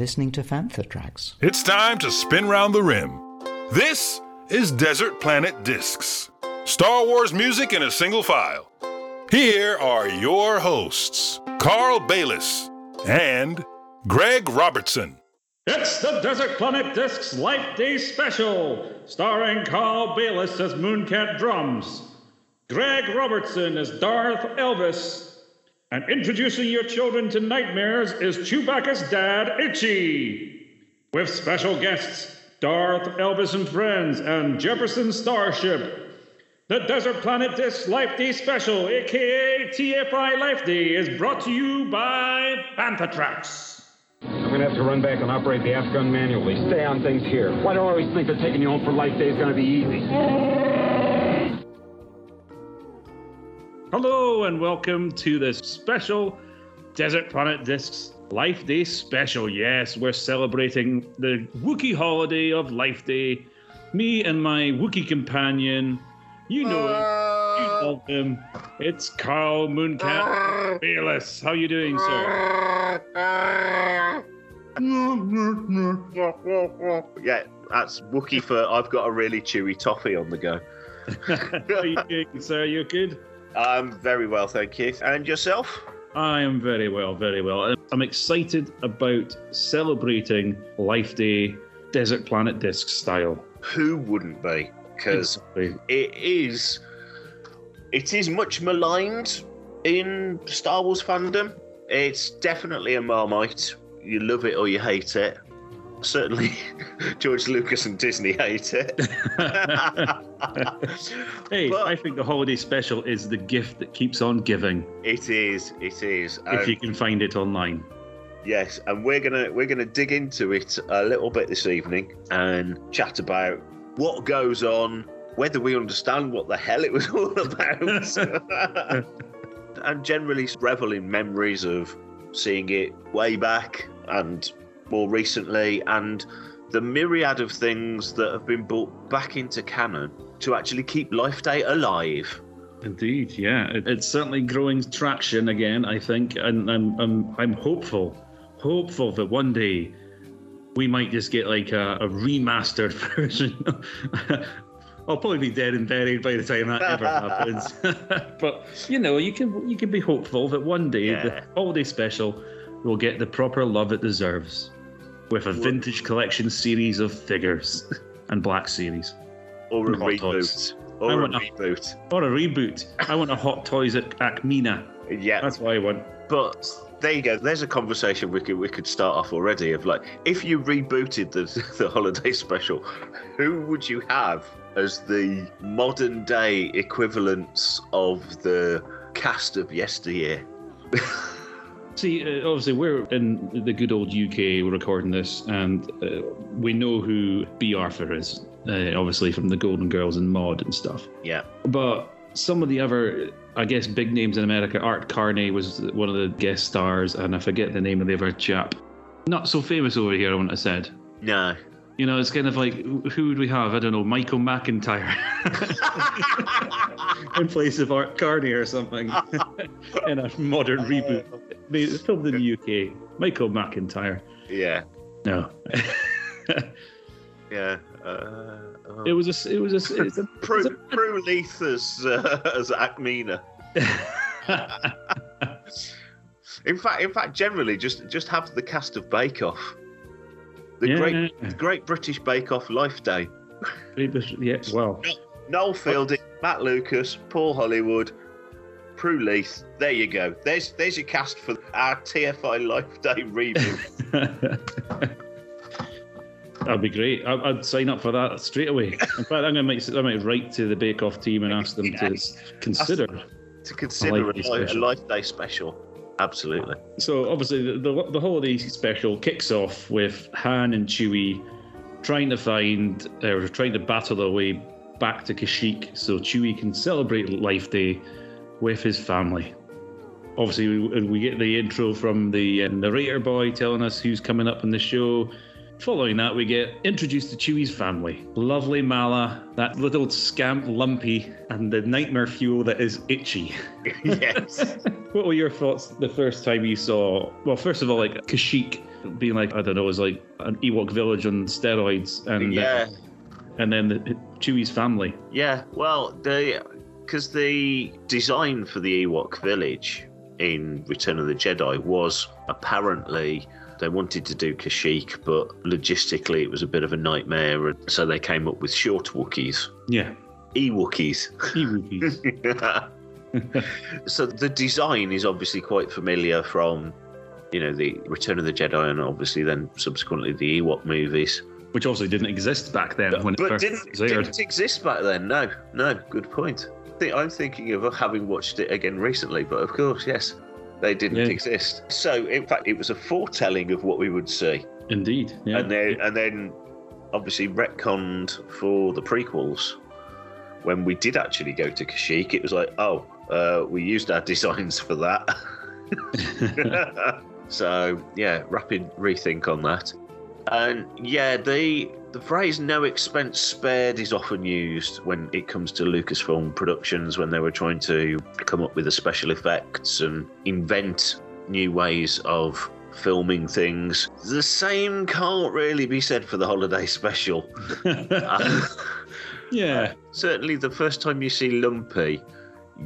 You are listening to Fantha Tracks. It's time to spin round the rim. This is Desert Planet Discs. Star Wars music in a single file. Here are your hosts, Carl Bayless and Greg Robertson. It's the Desert Planet Discs Life Day Special, starring Carl Bayless as Mooncat Drums, Greg Robertson as Darth Elvis, and introducing your children to nightmares is Chewbacca's dad, Itchy, with special guests Darth Elvis and Friends and Jefferson Starship. The Desert Planet Discs Life Day Special, aka TFI Life Day, is brought to you by Bantha Tracks. I'm gonna have to run back and operate the aft gun manually. Stay on things here. Why do I always think that taking you home for life day is gonna be easy? Hello and welcome to this special Desert Planet Discs Life Day special. Yes, we're celebrating the Wookiee holiday of Life Day. Me and my Wookiee companion, you know him, you uh. love him. It's Carl Mooncat Fearless. How you doing, sir? Yeah, that's Wookie for I've got a really chewy toffee on the go. How you doing, sir? You good? I'm very well, thank you. And yourself? I am very well, very well. I'm excited about celebrating Life Day Desert Planet Disc style. Who wouldn't be? Because Exactly. it is it is much maligned in Star Wars fandom. It's definitely a marmite. You love it or you hate it. Certainly George Lucas and Disney hate it. Hey, But- I think the holiday special is the gift that keeps on giving it is, it is. if And- you can find it online. Yes, and we're gonna we're gonna dig into it a little bit this evening and chat about what goes on, whether we understand what the hell it was all about, and generally revel in memories of seeing it way back and more recently, and the myriad of things that have been brought back into canon to actually keep Life Day alive. Indeed, yeah. It, it's certainly growing traction again, I think, and I'm, I'm, I'm hopeful, hopeful that one day we might just get like a, a remastered version. I'll probably be dead and buried by the time that ever happens. but you know, you can you can be hopeful that one day Yeah. the holiday special will get the proper love it deserves, with a vintage collection series of figures and black series. Or a reboot. Or a want a- reboot. Or a reboot. I want a Hot Toys at Ackmena. Yeah. That's what I want. But there you go. There's a conversation we could we could start off already of like if you rebooted the the holiday special, who would you have as the modern day equivalents of the cast of yesteryear? See, uh, obviously, we're in the good old UK. We're recording this, and uh, we know who Bea Arthur is, uh, obviously from the Golden Girls and Maude and stuff. Yeah. But some of the other, I guess, big names in America, Art Carney was one of the guest stars, and I forget the name of the other chap. Not so famous over here, I want to said. No. You know, it's kind of like who would we have? I don't know, Michael McIntyre in place of Art Carney or something in a modern reboot. Made- Filmed in the UK. Michael McIntyre. Yeah. No, Yeah. Uh, oh. it was a. It was a. It's a, Prue, it's a Prue Leith as uh, as Ackmena. In fact, in fact, generally, just just have the cast of Bake Off. The Yeah. great Great British Bake Off Life Day. yeah. Well, Noel Fielding, Matt Lucas, Paul Hollywood, Prue Leith. There you go. There's there's your cast for our TFI Life Day reboot. that'd be great. I, I'd sign up for that straight away. In fact, I'm gonna make. I might write to the Bake Off team and ask them to Yes. consider. to consider a, Life a. Life Day special. Absolutely. So obviously the, the the holiday special kicks off with Han and Chewie trying to find or trying to battle their way back to Kashyyyk so Chewie can celebrate Life Day with his family. Obviously, we, we get the intro from the uh, narrator boy telling us who's coming up in the show. Following that, we get introduced to Chewie's family. Lovely Malla, that little scamp Lumpy, and the nightmare fuel that is Itchy. yes. What were your thoughts the first time you saw? Well, first of all, like Kashyyyk being like I don't know, it was like an Ewok village on steroids, and uh, Yeah. and then the, Chewie's family. Yeah. Well, the because the design for the Ewok village in Return of the Jedi was apparently they wanted to do Kashyyyk, but logistically it was a bit of a nightmare, and so they came up with short Wookiees, Yeah, Ewookiees. Ewokies. so the design is obviously quite familiar from, you know, the Return of the Jedi and obviously then subsequently the Ewok movies. which obviously didn't exist back then when it but first didn't, aired. didn't exist back then. No, no. Good point. I think I'm thinking of having watched it again recently, but of course, yes, they didn't Yeah. exist. So in fact, it was a foretelling of what we would see, Indeed, yeah. and then and then obviously retconned for the prequels. When we did actually go to Kashyyyk, it was like, oh, uh, we used our designs for that. so yeah, rapid rethink on that. And yeah, the the phrase "no expense spared" is often used when it comes to Lucasfilm productions when they were trying to come up with the special effects and invent new ways of filming things. The same can't really be said for the holiday special. Uh, yeah, certainly, the first time you see Lumpy,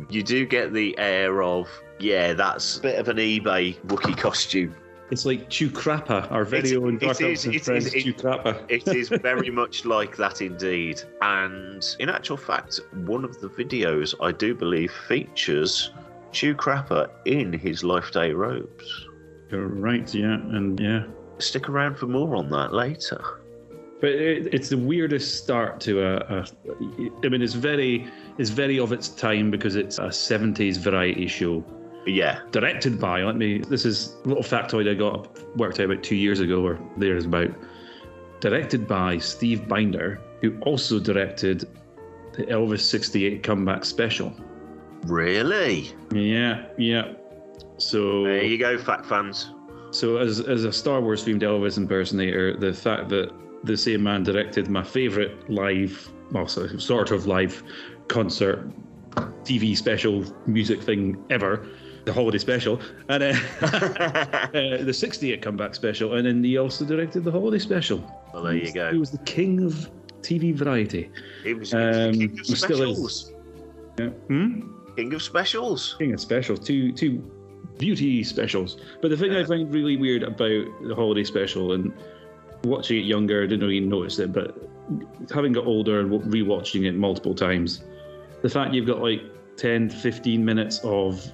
you do get the air of yeah, that's a bit of an eBay Wookie costume. It's like Chew Crappa, our very It- own it Dark is- it friends it- Chew Crappa. It is very much like that indeed. And in actual fact, one of the videos I do believe features Chew Crapper in his Life Day robes. You're right, yeah, and yeah. Stick around for more on that later. But it, it's the weirdest start to a, a. I mean, it's very, it's very of its time because it's a '70s variety show Yeah, directed by. Let me. This is a little factoid I got worked out about two years ago, or there's about. Directed by Steve Binder, who also directed the Elvis '68 comeback special. really. Yeah, yeah. So There you go, fact fans. So, as, as a Star Wars themed Elvis impersonator, the fact that the same man directed my favorite live, well, sort of live concert TV special music thing ever, the holiday special, and uh, uh, the 68 comeback special, and then he also directed the holiday special. Well, there you go. He was the king of TV variety. He was, he was the Um, king of specials. Yeah. Hmm? King of specials. King of specials, two two beauty specials. But the thing I find really weird about the holiday special and watching it younger, I didn't really notice it, but having got older and rewatching it multiple times, the fact you've got like 10, 15 minutes of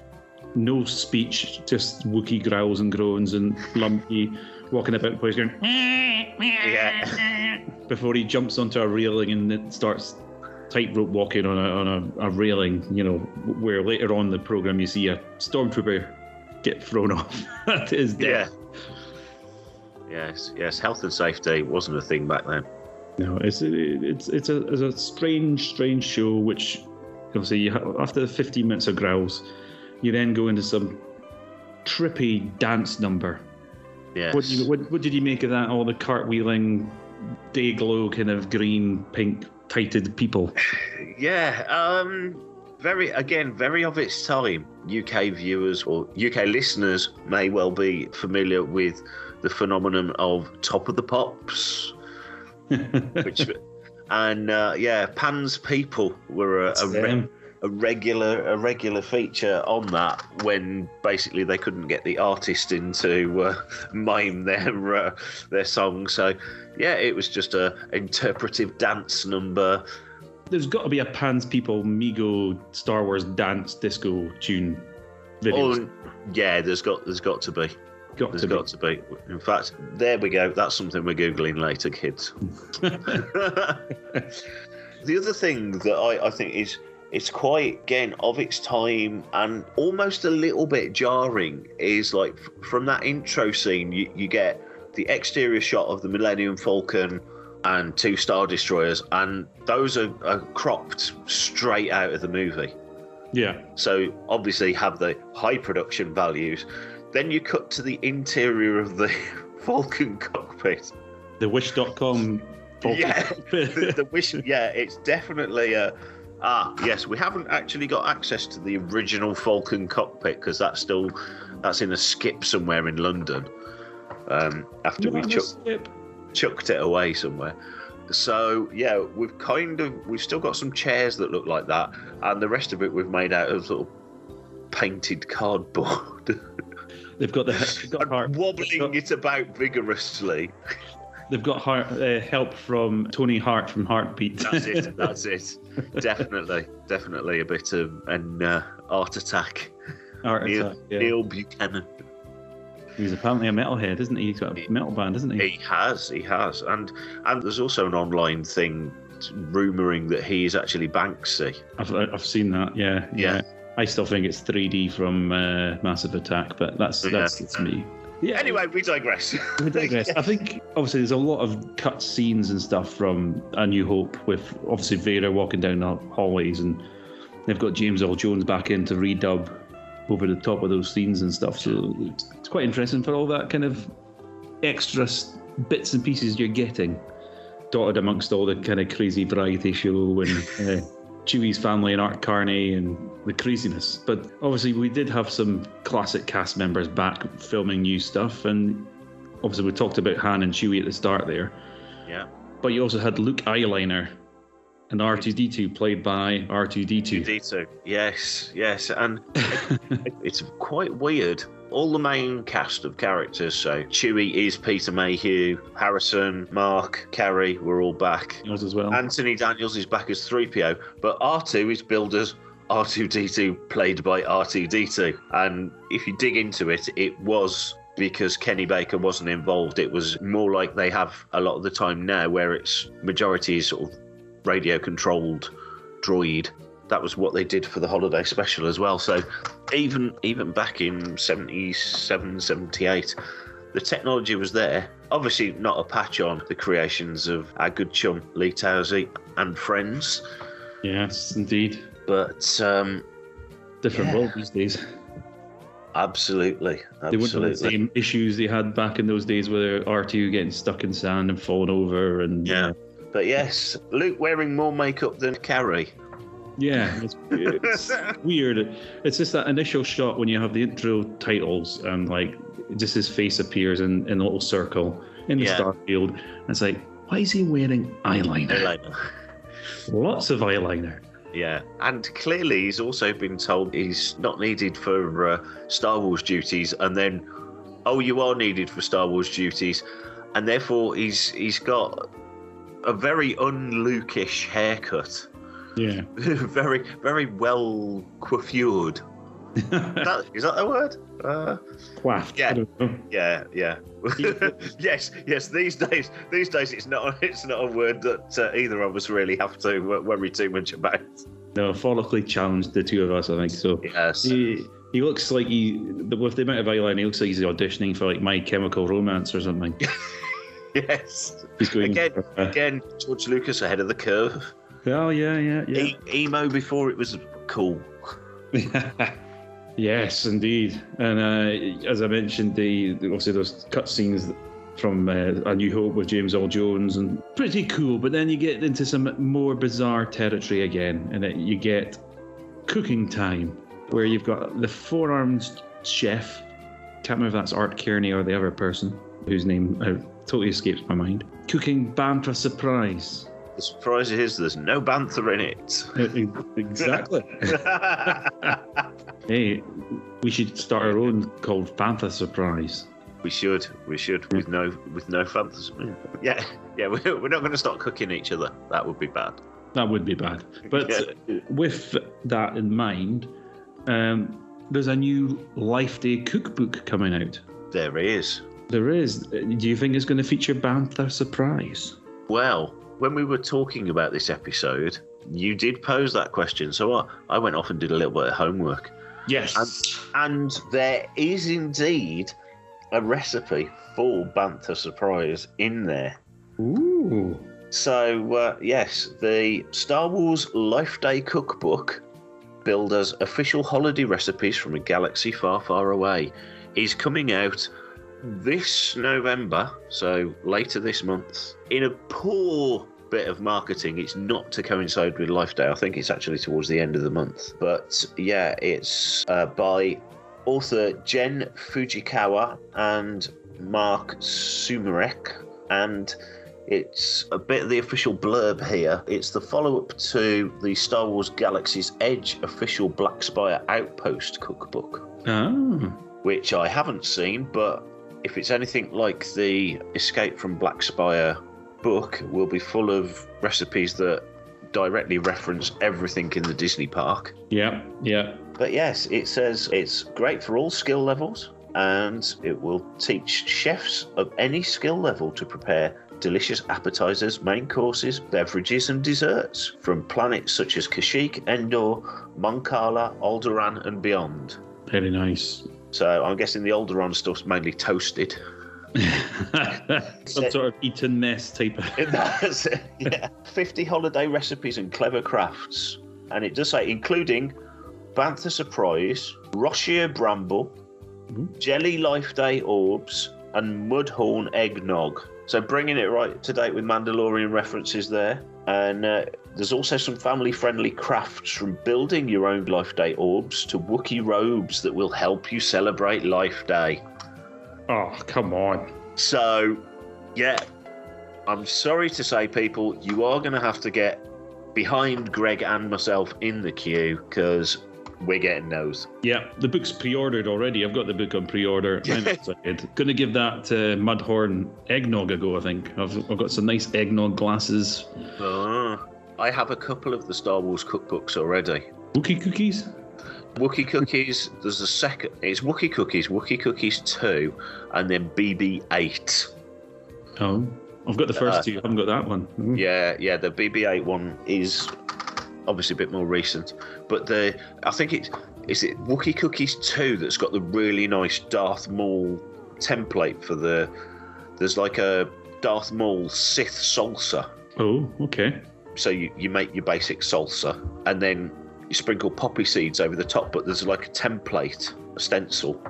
no speech, just Wookiee growls and groans and Lumpy walking about the place going Yeah. before he jumps onto a railing and it starts tightrope walking on a on a, a railing. You know, where later on in the program you see a stormtrooper get thrown off to his Yeah. Yes, yes. Health and safety wasn't a thing back then. No, it's it's it's a it's a strange strange show which obviously you ha- after 15 minutes of growls, you then go into some trippy dance number. Yes. What, did you, what, what did you make of that? All the cartwheeling, day glow kind of green, pink, tighted people. Yeah, um, very again, very of its time. UK viewers or UK listeners may well be familiar with the phenomenon of Top of the Pops, which, and uh, yeah, Pan's People were a, a, re-. A regular a regular feature on that when basically they couldn't get the artist in to uh, mime their uh, their song. So yeah, it was just a interpretive dance number. There's got to be a Pans People Meco Star Wars dance disco tune video. Oh, yeah, there's got there's got to be. got There's to got to be. In fact, there we go. That's something we're googling later, kids. the other thing that I, I think is it's quite again of its time and almost a little bit jarring is like from that intro scene you, you get the exterior shot of the Millennium Falcon and two Star Destroyers and those are, are cropped straight out of the movie yeah. so obviously have the high production values. Then you cut to the interior of the Falcon cockpit, the wish.com. Yeah, the, the wish. Yeah, it's definitely a. Ah, yes, we haven't actually got access to the original Falcon cockpit because that's still that's in a skip somewhere in London. Um, after we chuck, chucked it away somewhere. So yeah, we've kind of we've still got some chairs that look like that, and the rest of it we've made out of sort of painted cardboard. They've got the they've got heart, wobbling got- it about vigorously. they've got heart, uh, help from Tony Hart from Hartbeat. That's it. That's it. Definitely, definitely a bit of an uh, art attack. Art Neil, attack, yeah. Neil Buchanan. He's apparently a metalhead, isn't he? He's got a metal band, isn't he? He has, he has, and and there's also an online thing rumoring that he is actually Banksy. I've, I've seen that. Yeah, Yeah. I still think it's 3D from uh, Massive Attack, but that's Yeah. that's, that's me. Yeah. Anyway, we digress. We digress. I think obviously there's a lot of cut scenes and stuff from A New Hope with obviously Vader walking down the hallways and they've got James Earl Jones back in to redub over the top of those scenes and stuff. So it's, it's quite interesting for all that kind of extra bits and pieces you're getting dotted amongst all the kind of crazy variety show and uh, Chewie's family and Art Carney and the craziness. But obviously, we did have some classic cast members back filming new stuff, and obviously, we talked about Han and Chewie at the start there. yeah, But you also had Luke Eyeliner and R2D2 played by R2D2. D2. Yes, yes, and it's quite weird. All the main cast of characters, so Chewie is Peter Mayhew, Harrison, Mark, Carrie, we're all back. Yours as well. Anthony Daniels is back as 3PO, but R2 is billed as R2D2, played by R2D2. And if you dig into it, it was because Kenny Baker wasn't involved. It was more like they have a lot of the time now, where it's majority is sort of radio controlled droid. That was what they did for the holiday special as well. So even even back in 77, 78, the technology was there. Obviously, not a patch on the creations of our good chum Lee Towersey and friends, yes, indeed. but um, Different Yeah. world these days. absolutely, They wouldn't have the same issues they had back in those days with R2 getting stuck in sand and falling over and yeah. But yes, Luke wearing more makeup than Carrie. Yeah, it's, it's weird. It's just that initial shot when you have the intro titles and like just his face appears in, in a little circle in the Yeah. star field. And it's like, why is he wearing eyeliner? Elena. Lots of eyeliner. Yeah, and clearly he's also been told he's not needed for uh, Star Wars duties, and then, oh, you are needed for Star Wars duties, and therefore he's he's got a very un-Lukish haircut, Yeah. very very well coiffured. that, is that the word? Uh, Quaffed. Yeah. Yeah, yeah. yes, yes. These days, these days, it's not it's not a word that uh, either of us really have to wo- worry too much about. No, follically challenged the two of us, I think. So Yes. he, he looks like he, with the amount of eyeliner, he looks like he's auditioning for like My Chemical Romance or something. Yes. He's going Again, for, uh, again, George Lucas ahead of the curve. Oh, yeah, yeah, yeah. E- emo before it was cool. yes, indeed. And uh, as I mentioned, the obviously those cutscenes from uh, A New Hope with James Earl Jones and pretty cool. But then you get into some more bizarre territory again, and it, you get cooking time, where you've got the four-armed chef. Can't remember if that's Art Carney or the other person whose name uh, totally escapes my mind. Cooking Bantha surprise. The surprise is there's no bantha in it. exactly. hey, we should start our own called Bantha Surprise. we should, we should, with no, with no fantasy. Yeah, yeah. We're, we're not going to start cooking each other. That would be bad. That would be bad. But Yeah. with that in mind, um, there's a new Life Day cookbook coming out. There is. There is. Do you think it's going to feature Bantha Surprise? Well, when we were talking about this episode, you did pose that question, so I, I went off and did a little bit of homework. Yes. And there is indeed a recipe for Bantha Surprise in there. Ooh. So, uh, yes, the Star Wars Life Day Cookbook, billed as official holiday recipes from a galaxy far, far away, is coming out this November, so later this month, in a poor bit of marketing. It's not to coincide with Life Day. I think it's actually towards the end of the month. But yeah, it's uh, by author Jenn Fujikawa and Marc Sumerak. And it's a bit of the official blurb here. It's the follow up to the Star Wars Galaxy's Edge official Black Spire Outpost cookbook, Oh. which I haven't seen, but if it's anything like the Escape from Black Spire book, will be full of recipes that directly reference everything in the Disney park. Yeah, yeah. But yes, it says it's great for all skill levels and it will teach chefs of any skill level to prepare delicious appetizers, main courses, beverages, and desserts from planets such as Kashyyyk, Endor, Mon Cala, Alderaan, and beyond. Very nice. So I'm guessing the Alderaan stuff's mainly toasted. Some sort of Eton mess type of. Yeah. 50 holiday recipes and clever crafts. And it does say, including Bantha Surprise, Wroshyr Bramble, mm-hmm. Jelly Life Day Orbs, and Mudhorn Eggnog. So bringing it right to date with Mandalorian references there. And uh, there's also some family friendly crafts from building your own Life Day orbs to Wookiee robes that will help you celebrate Life Day. Oh, come on. So, yeah, I'm sorry to say, people, you are going to have to get behind Greg and myself in the queue because we're getting those. Yeah, the book's pre-ordered already. I've got the book on pre-order. I'm excited. Going to give that uh, Mudhorn eggnog a go. I think I've, I've got some nice eggnog glasses. Ah, I have a couple of the Star Wars cookbooks already. Wookie cookies. Wookie Cookies, there's a second, it's Wookie Cookies, Wookie Cookies 2, and then BB 8. Oh, I've got the first Uh, two. I haven't got that one. Ooh. Yeah, yeah, the BB-8 one is obviously a bit more recent, but the I think it's is it Wookie Cookies 2 that's got the really nice Darth Maul template for the there's like a Darth Maul Sith salsa. Oh, okay. So you, you make your basic salsa and then you sprinkle poppy seeds over the top, but there's like a template, a stencil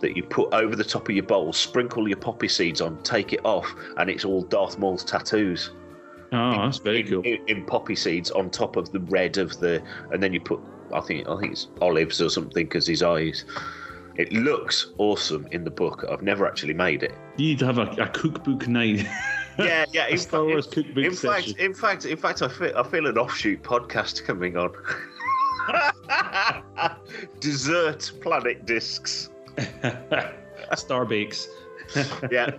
that you put over the top of your bowl, sprinkle your poppy seeds on, take it off, and it's all Darth Maul's tattoos Oh, that's very in, cool. in, in poppy seeds on top of the red of the, and then you put, I think, I think it's olives or something because his eyes. It looks awesome in the book. I've never actually made it. You need to have a, a cookbook night. Yeah, yeah. In, Star Wars cookbook in fact, session. in fact, in fact, I feel, I feel an offshoot podcast coming on. Dessert planet discs. Starbakes. Yeah,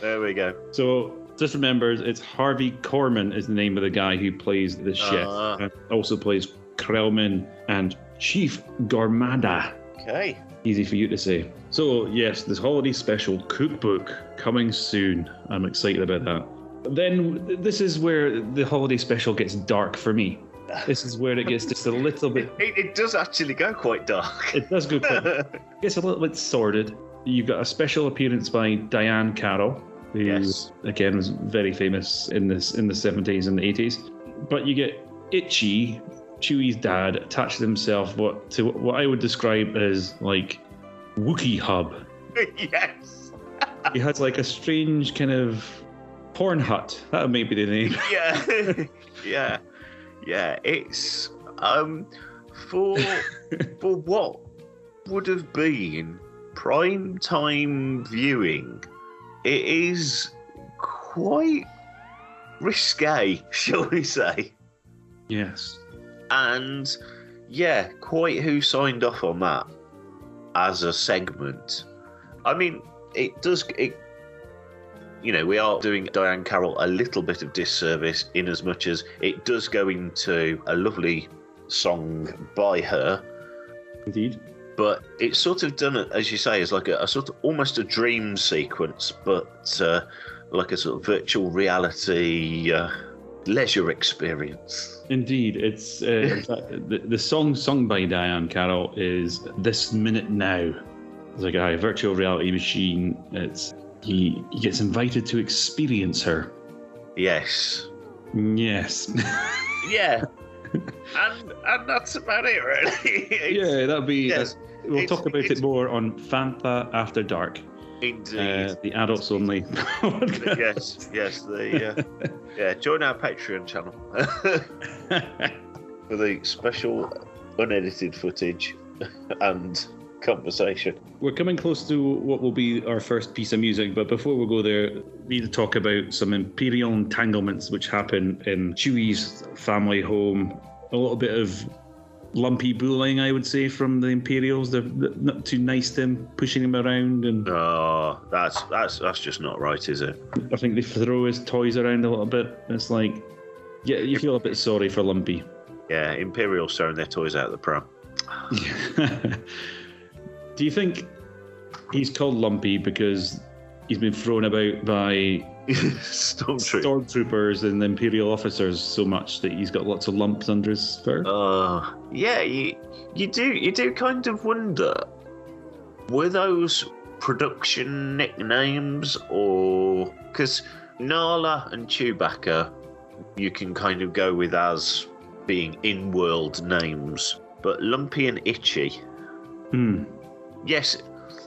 there we go. So just remember, it's Harvey Korman is the name of the guy who plays the chef. Ah. and also plays Krelman and Chief Gormaanda. Okay. Easy for you to say. So yes, this holiday special cookbook coming soon. I'm excited about that. Then this is where the holiday special gets dark for me. This is where it gets just a little bit. It, it does actually go quite dark. It does go quite. It gets a little bit sordid. You've got a special appearance by Diahann Carroll, who Yes. again was very famous in this in the 70s and the 80s. But you get Itchy, Chewie's dad, attached himself what to what I would describe as like Wookiee hub. yes. He has like a strange kind of porn hut. That may be the name. yeah yeah yeah it's um for for what would have been prime time viewing it is quite risque shall we say yes. and yeah quite who signed off on that as a segment i mean it does it you know, we are doing Diahann Carroll a little bit of disservice in as much as it does go into a lovely song by her, Indeed. But it's sort of done, as you say, as like a, a sort of almost a dream sequence, but uh, like a sort of virtual reality uh, leisure experience. Indeed, it's uh, the, the song sung by Diahann Carroll is "This Minute Now." It's like a virtual reality machine. It's he, he gets invited to experience her. Yes. Yes, Yeah. And and that's about it, really. It's- yeah, that'll be. Yes. we'll talk about it more on Fantha After Dark. Indeed. uh, the adults only. yes, yes. The uh, yeah. Join our Patreon channel for the special unedited footage and conversation. We're coming close to what will be our first piece of music, but before we go there, we need to talk about some imperial entanglements which happen in Chewie's family home. A little bit of lumpy bullying, I would say, from the Imperials. They're not too nice to him, pushing him around, and Oh, that's that's that's just not right, is it? I think they throw his toys around a little bit. It's like, yeah, you feel a bit sorry for Lumpy. Yeah, Imperials throwing their toys out of the pram. Do you think he's called Lumpy because he's been thrown about by Stormtroop. stormtroopers and Imperial officers so much that he's got lots of lumps under his fur? Uh, yeah, you you do you do kind of wonder were those production nicknames or because Malla and Chewbacca you can kind of go with as being in-world names, but Lumpy and Itchy, Hmm. Yes,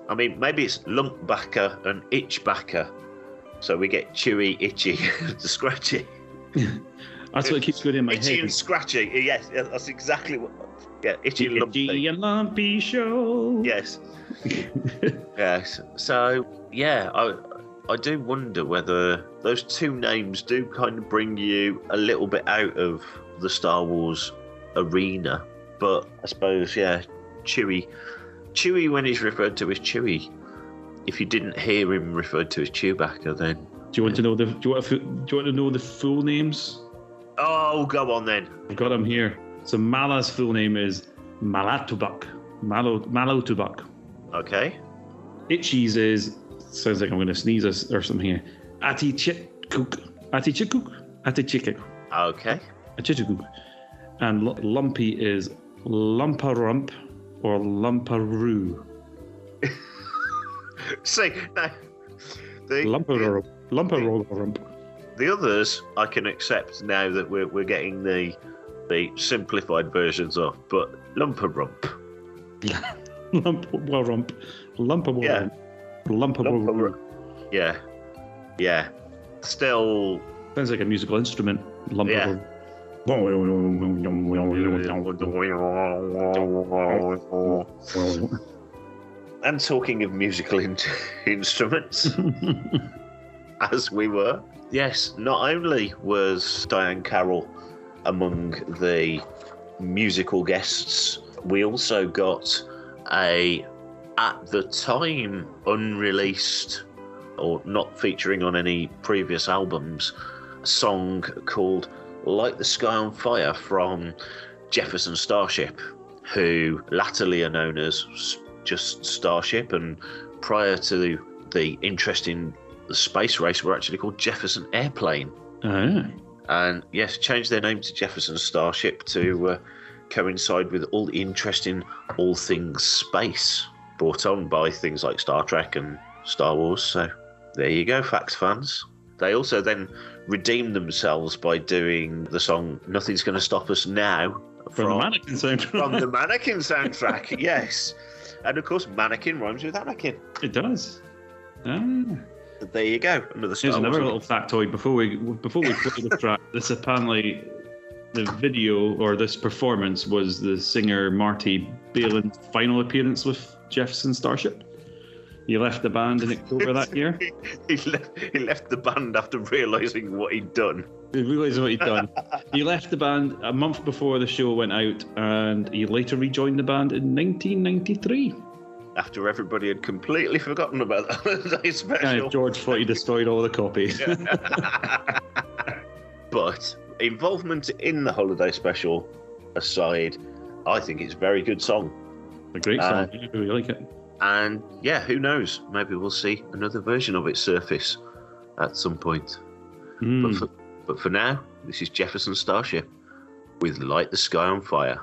I mean maybe it's Lumpbacker and Itchbacker, so we get Chewy, Itchy, Scratchy. That's what keeps going in my Itchy head. and Scratchy. Yes, that's exactly what. Yeah, Itchy and Lumpy. Itchy and Lumpy show. Yes. yes. So yeah, I I do wonder whether those two names do kind of bring you a little bit out of the Star Wars arena. But I suppose yeah, Chewie, Chewie when he's referred to as Chewie. If you didn't hear him referred to as Chewbacca, then Do you want to know the? Do you want to? Do you want to know the full names? oh, go on then. I've got them here. So Malla's full name is Mallatobuck. Malo Mallatobuck. Okay. Itchy's is sounds like I'm going to sneeze or, or something here. Attichitcuk. Attichitcuk. Attichitcuk. Okay. Attichitcuk. And Lumpy is Lumparump or Lumparoo. See now. The, lumparoo, Lumparump. The others I can accept now that we're, we're getting the the simplified versions of, but Lumper Rump. Lumparump. Lumparump. Yeah. Lumparump. Yeah. Yeah. Still Sounds like a musical instrument. Lumparump. And talking of musical in- instruments, as we were, yes, not only was Diahann Carroll among the musical guests, we also got a, at the time, unreleased or not featuring on any previous albums, song called Light the Sky on Fire from Jefferson Starship, who latterly are known as just Starship, and prior to the interest in the space race were actually called Jefferson Airplane. Ah. And yes, changed their name to Jefferson Starship to uh, coincide with all the interest in all things space brought on by things like Star Trek and Star Wars. So there you go, Facts fans. They also then redeemed themselves by doing the song Nothing's Gonna Stop Us Now From, the mannequin soundtrack. from the Mannequin soundtrack, yes. And of course, Mannequin rhymes with Anakin. It does. Ah. There you go. Another Star Here's another little factoid before we before we play the track. This apparently the video or this performance was the singer Marty Balin's final appearance with Jefferson Starship. He left the band in October that year. he, left, he left the band after realizing what he'd done. He realised what he'd done. He left the band a month before the show went out, and he later rejoined the band in 1993. After everybody had completely forgotten about the holiday special. And George thought he destroyed all the copies. but involvement in the holiday special aside, I think it's a very good song. a great Uh, song. I really like it. And yeah, who knows? Maybe we'll see another version of it surface at some point. Mm. But, for, but for now, this is Jefferson Starship with Light the Sky on Fire.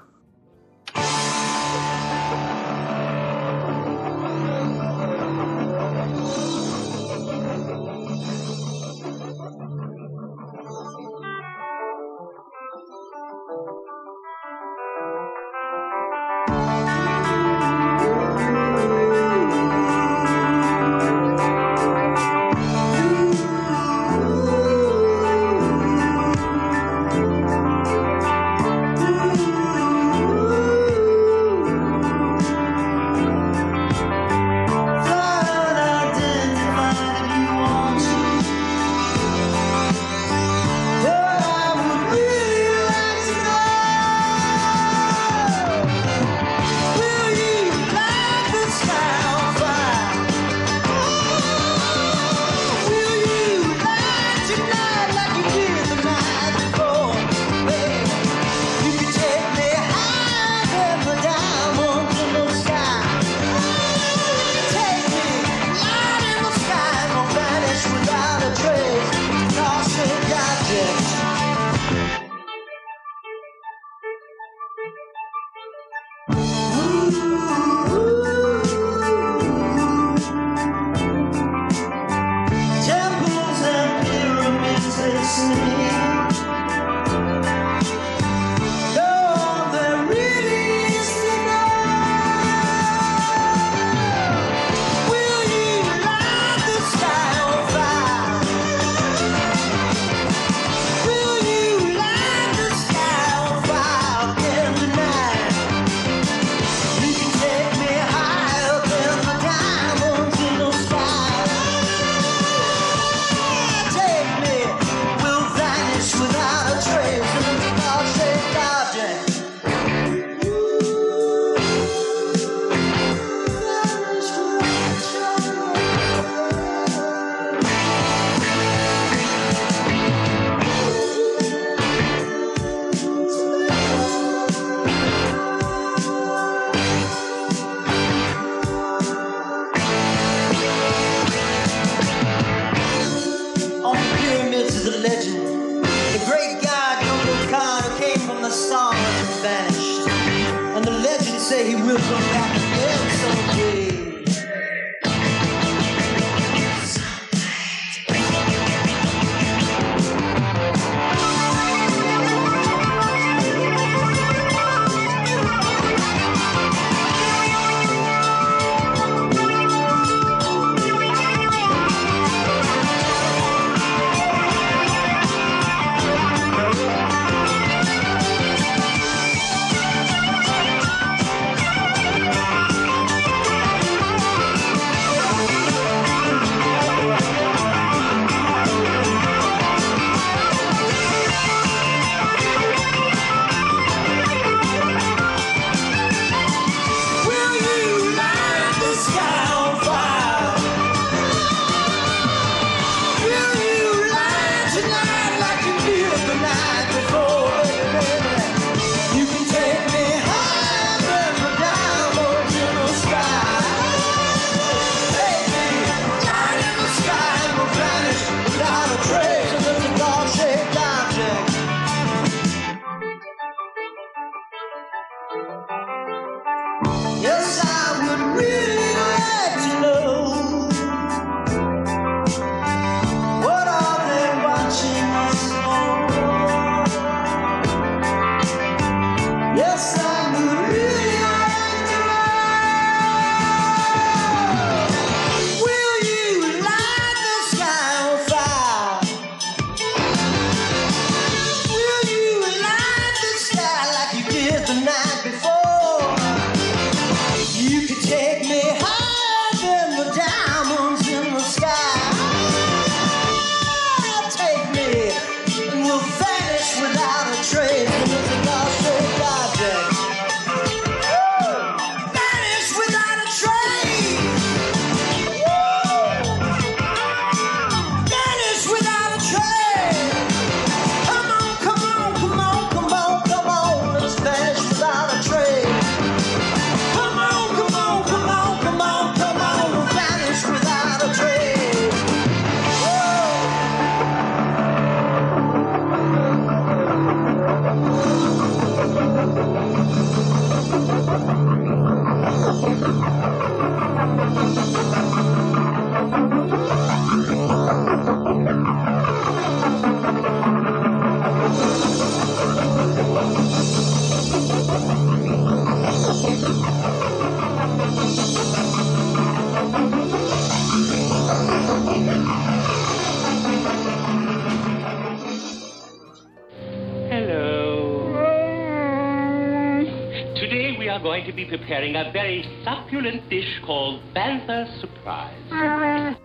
Preparing a very succulent dish called Bantha Surprise.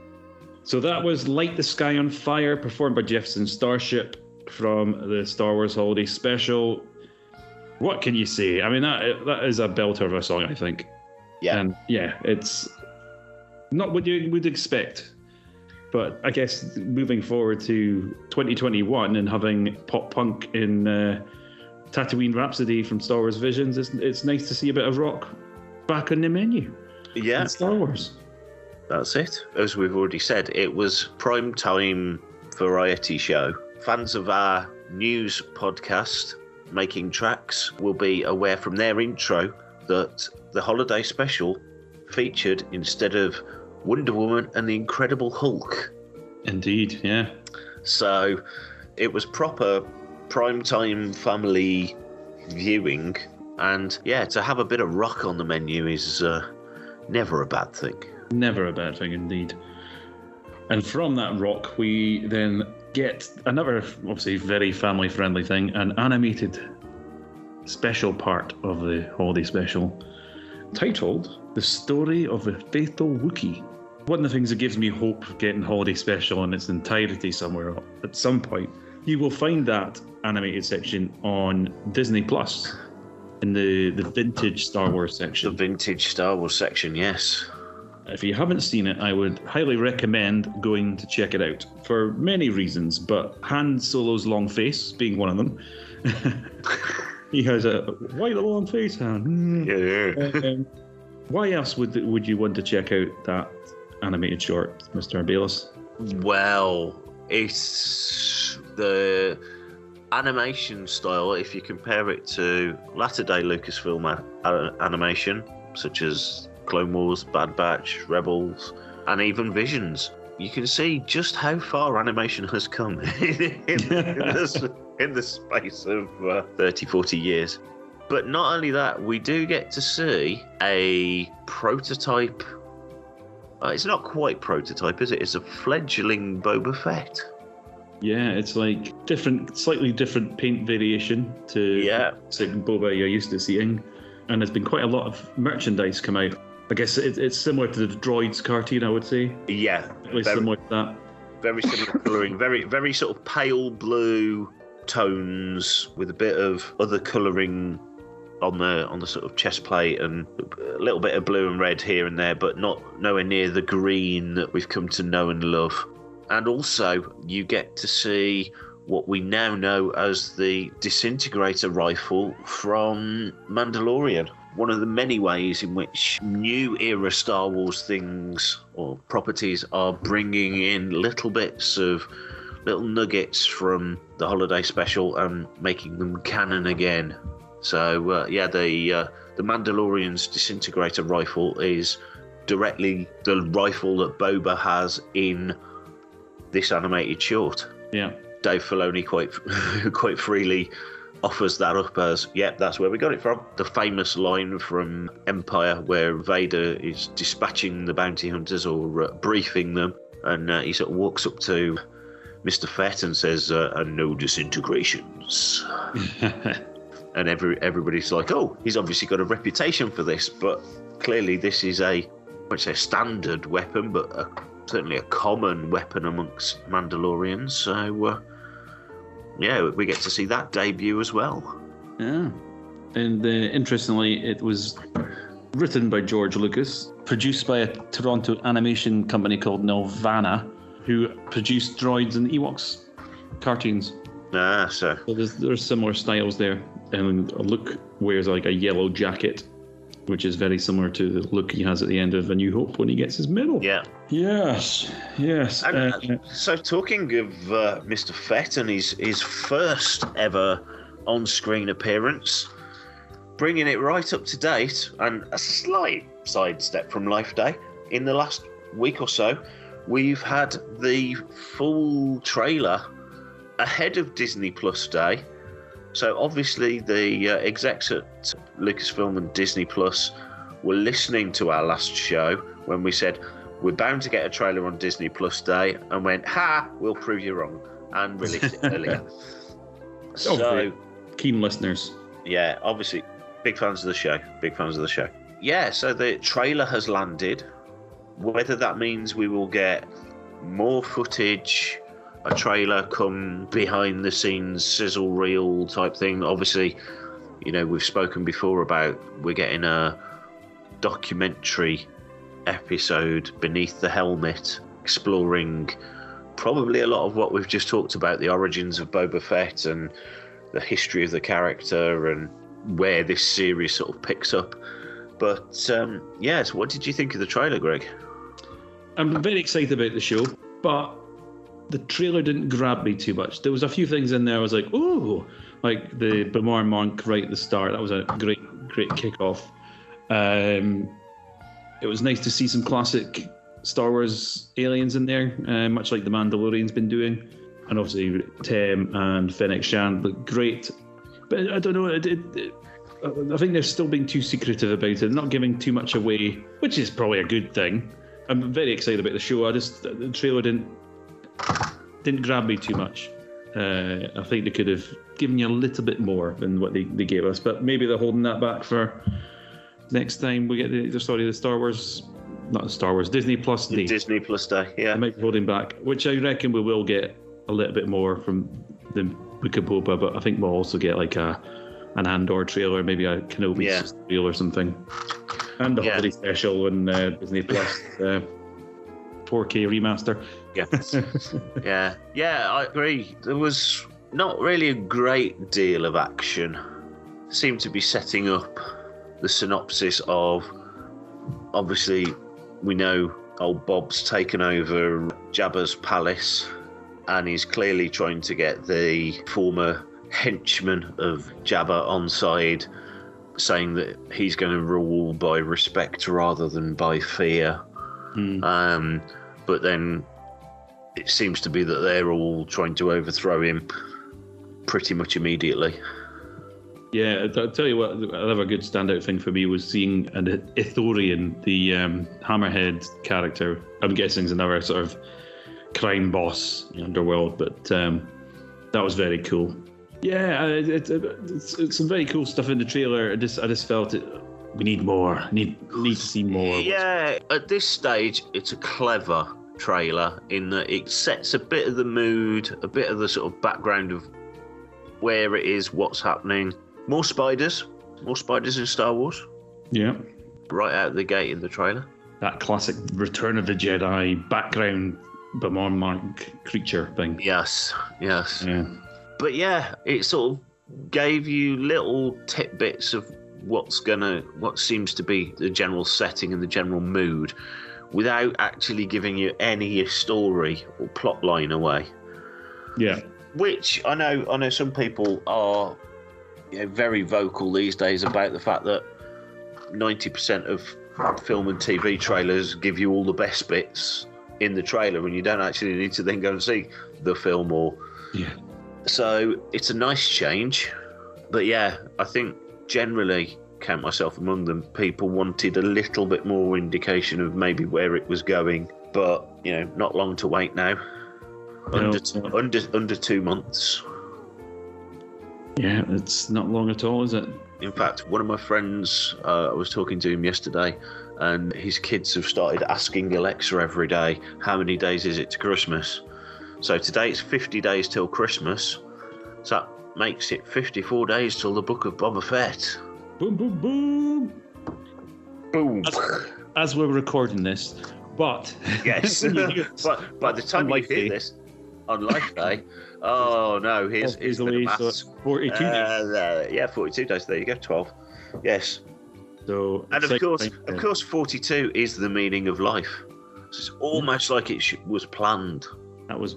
So that was Light the Sky on Fire, performed by Jefferson Starship from the Star Wars Holiday Special. What can you say? I mean, that that is a belter of a song, I think. Yeah. And yeah, it's not what you would expect. But I guess moving forward to 2021 and having pop punk in uh, Tatooine Rhapsody from Star Wars Visions, it's, it's nice to see a bit of rock back on the menu Yeah, Star Wars. that's it. As we've already said, it was prime time variety show. Fans of our news podcast, Making Tracks, will be aware from their intro that the holiday special featured instead of Wonder Woman and the Incredible Hulk. Indeed, yeah. So it was proper prime time family viewing, and yeah, to have a bit of rock on the menu is uh, never a bad thing. Never a bad thing indeed. And from that rock, we then get another, obviously, very family friendly thing an animated special part of the holiday special titled The Story of the Faithful Wookiee. One of the things that gives me hope of getting holiday special in its entirety somewhere at some point, you will find that animated section on Disney Plus in the, the vintage Star Wars section. The vintage Star Wars section, yes. If you haven't seen it, I would highly recommend going to check it out for many reasons, but Han Solo's long face being one of them. he has a why the long face, Han? Yeah. Um, why else would would you want to check out that animated short, Mr. Bayless? Well, it's the animation style. If you compare it to latter day Lucasfilm animation, such as Clone Wars, Bad Batch, Rebels, and even Visions, you can see just how far animation has come in, in the space of uh, 30, 40 years. But not only that, we do get to see a prototype. Uh, it's not quite prototype, is it? It's a fledgling Boba Fett. Yeah, it's like different, slightly different paint variation to Yeah. Boba you're used to seeing, and there's been quite a lot of merchandise come out. I guess it, it's similar to the Droids cartoon, I would say. Yeah, very, similar to that. very similar colouring, very very sort of pale blue tones with a bit of other colouring on the on the sort of chest plate and a little bit of blue and red here and there, but not nowhere near the green that we've come to know and love. And also, you get to see what we now know as the disintegrator rifle from Mandalorian. One of the many ways in which new era Star Wars things or properties are bringing in little bits of little nuggets from the holiday special and making them canon again. So uh, yeah, the uh, the Mandalorian's disintegrator rifle is directly the rifle that Boba has in this animated short. Yeah. Dave Filoni quite quite freely offers that up as, yep, that's where we got it from. The famous line from Empire where Vader is dispatching the bounty hunters or uh, briefing them, and uh, he sort of walks up to Mr. Fett and says, uh, "And no disintegrations." and every everybody's like, "Oh, he's obviously got a reputation for this," but clearly this is a, I won't say a standard weapon, but a, certainly a common weapon amongst Mandalorians. So, uh, yeah, we get to see that debut as well. Yeah. And uh, interestingly, it was written by George Lucas, produced by a Toronto animation company called Nelvana, who produced Droids and Ewoks cartoons. Ah, so So there's, there's similar styles there. And Luke wears like a yellow jacket, which is very similar to the look he has at the end of A New Hope when he gets his medal. yeah. Yes, yes. And, uh, uh, so talking of uh, Mr. Fett and his his first ever on-screen appearance, bringing it right up to date, and a slight sidestep from Life Day. In the last week or so, we've had the full trailer ahead of Disney Plus Day. So obviously the uh, execs at Lucasfilm and Disney Plus were listening to our last show when we said we're bound to get a trailer on Disney Plus Day, and went, "Ha, we'll prove you wrong," and released it earlier. So oh, great. keen listeners. yeah, obviously, big fans of the show. Big fans of the show. Yeah, so the trailer has landed. Whether that means we will get more footage, a trailer come behind the scenes sizzle reel type thing. Obviously, you know, we've spoken before about we're getting a documentary episode beneath the helmet exploring probably a lot of what we've just talked about the origins of Boba Fett and the history of the character and where this series sort of picks up. But um, yes, what did you think of the trailer, Greg? I'm very excited about the show, but the trailer didn't grab me too much. There was a few things in there I was like, ooh, like the B'omarr Monk right at the start. That was a great, great kickoff. Um, it was nice to see some classic Star Wars aliens in there, uh, much like the Mandalorian's been doing. and obviously Tem and Fennec Shand look great. But I don't know. It, it, it, I think they're still being too secretive about it, not giving too much away, which is probably a good thing. I'm very excited about the show. I just the trailer didn't didn't grab me too much. Uh, I think they could have given you a little bit more than what they, they gave us, but maybe they're holding that back for next time we get the, sorry the Star Wars, not the Star Wars Disney Plus day. Disney Plus Day. Yeah. They might be holding back, which I reckon we will get a little bit more from the Boba, but I think we'll also get like a an Andor trailer, maybe a Kenobi Yeah. reel or something, and the Yeah. holiday special on uh, Disney Plus uh, 4K remaster. Yeah. yeah. Yeah, I agree. There was not really a great deal of action. Seemed to be setting up the synopsis of obviously we know old Bob's taken over Jabba's palace and he's clearly trying to get the former henchman of Jabba on side saying that he's going to rule by respect rather than by fear. Hmm. Um, but then it seems to be that they're all trying to overthrow him pretty much immediately. Yeah, I'll tell you what, another good standout thing for me was seeing an Ithorian, the um, Hammerhead character. I'm guessing is another sort of crime boss in the underworld, but um, that was very cool. Yeah, it, it, it's, it's some very cool stuff in the trailer. I just, I just felt it. We need more. Need, need to see more. Yeah, at this stage, it's a clever trailer in that it sets a bit of the mood, a bit of the sort of background of where it is, what's happening. More spiders, more spiders in Star Wars, Yeah. right out of the gate in the trailer. That classic Return of the Jedi background, but more mark creature thing. Yes, yes. Yeah. but yeah, it sort of gave you little tidbits of what's gonna, what seems to be the general setting and the general mood, without actually giving you any story or plot line away. Yeah. Which I know, I know some people are you know, very vocal these days about the fact that ninety percent of film and TV trailers give you all the best bits in the trailer, and you don't actually need to then go and see the film or Yeah. so it's a nice change, but yeah, I think generally count myself among them. People wanted a little bit more indication of maybe where it was going, but you know, not long to wait now. Under No. under under two months. Yeah, it's not long at all, is it? In fact, one of my friends, uh, I was talking to him yesterday, and his kids have started asking Alexa every day, "How many days is it to Christmas?" So today it's 50 days till Christmas. So that makes it 54 days till the Book of Boba Fett. Boom, boom, boom. Boom. As we're recording this, but Yes. when you hear- but by the time On you Life hear Day. this on Life Day, oh no, here's, here's the easily, so maths. it's 42 days. Uh, yeah, 42 days. There you go, 12. Yes. So, And of exciting course, time, of course, 42 is the meaning of life. So it's almost like it sh- was planned. that was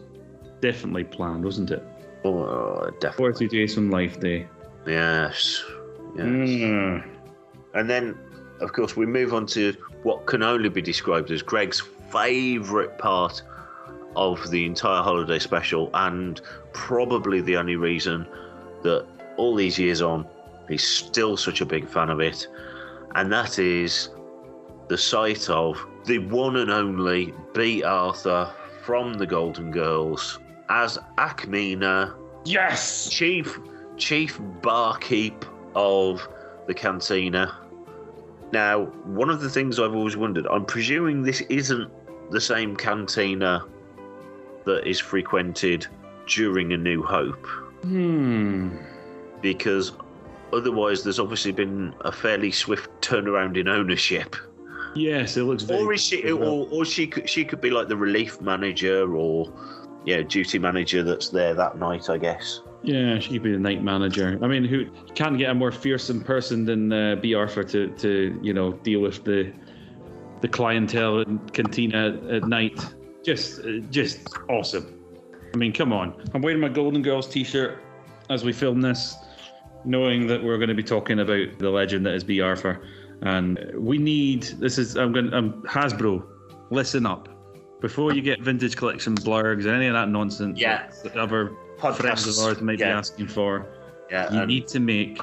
definitely planned, wasn't it? Oh, definitely. 42 days from Life Day. Yes. Yes. Mm. And then, of course, we move on to what can only be described as Greg's favourite part of the entire holiday special, and probably the only reason that all these years on, he's still such a big fan of it, and that is the sight of the one and only Bea Arthur from the Golden Girls as Ackmena Yes! chief chief barkeep of the cantina. Now, one of the things I've always wondered, I'm presuming this isn't the same cantina that is frequented during A New Hope, Hmm. because otherwise there's obviously been a fairly swift turnaround in ownership. Yes, it looks very. Or is she, or, or she could, she could be like the relief manager or yeah, duty manager that's there that night, I guess. Yeah, she could be the night manager. I mean, who can't get a more fearsome person than uh, Bea Arthur to, to you know deal with the the clientele and cantina at night? Just uh, just awesome. I mean, come on. I'm wearing my Golden Girls T-shirt as we film this, knowing that we're going to be talking about the legend that is Bea Arthur, and we need this is I'm going I'm Hasbro. Listen up. before you get vintage collection blurgs and any of that nonsense Yeah. that other friends of Podcasts, ours might be asking for, Yeah, you and- need to make.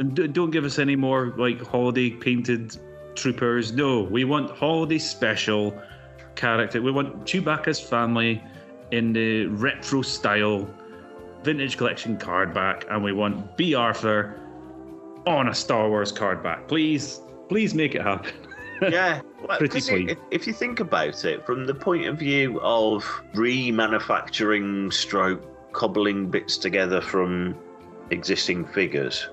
And don't give us any more like holiday painted troopers. No, we want holiday special character. We want Chewbacca's family in the retro style vintage collection card back, and we want Bea Arthur on a Star Wars card back. Please, please make it happen. yeah. Well, Pretty clean. if, if you think about it, from the point of view of remanufacturing, stroke, cobbling bits together from existing figures,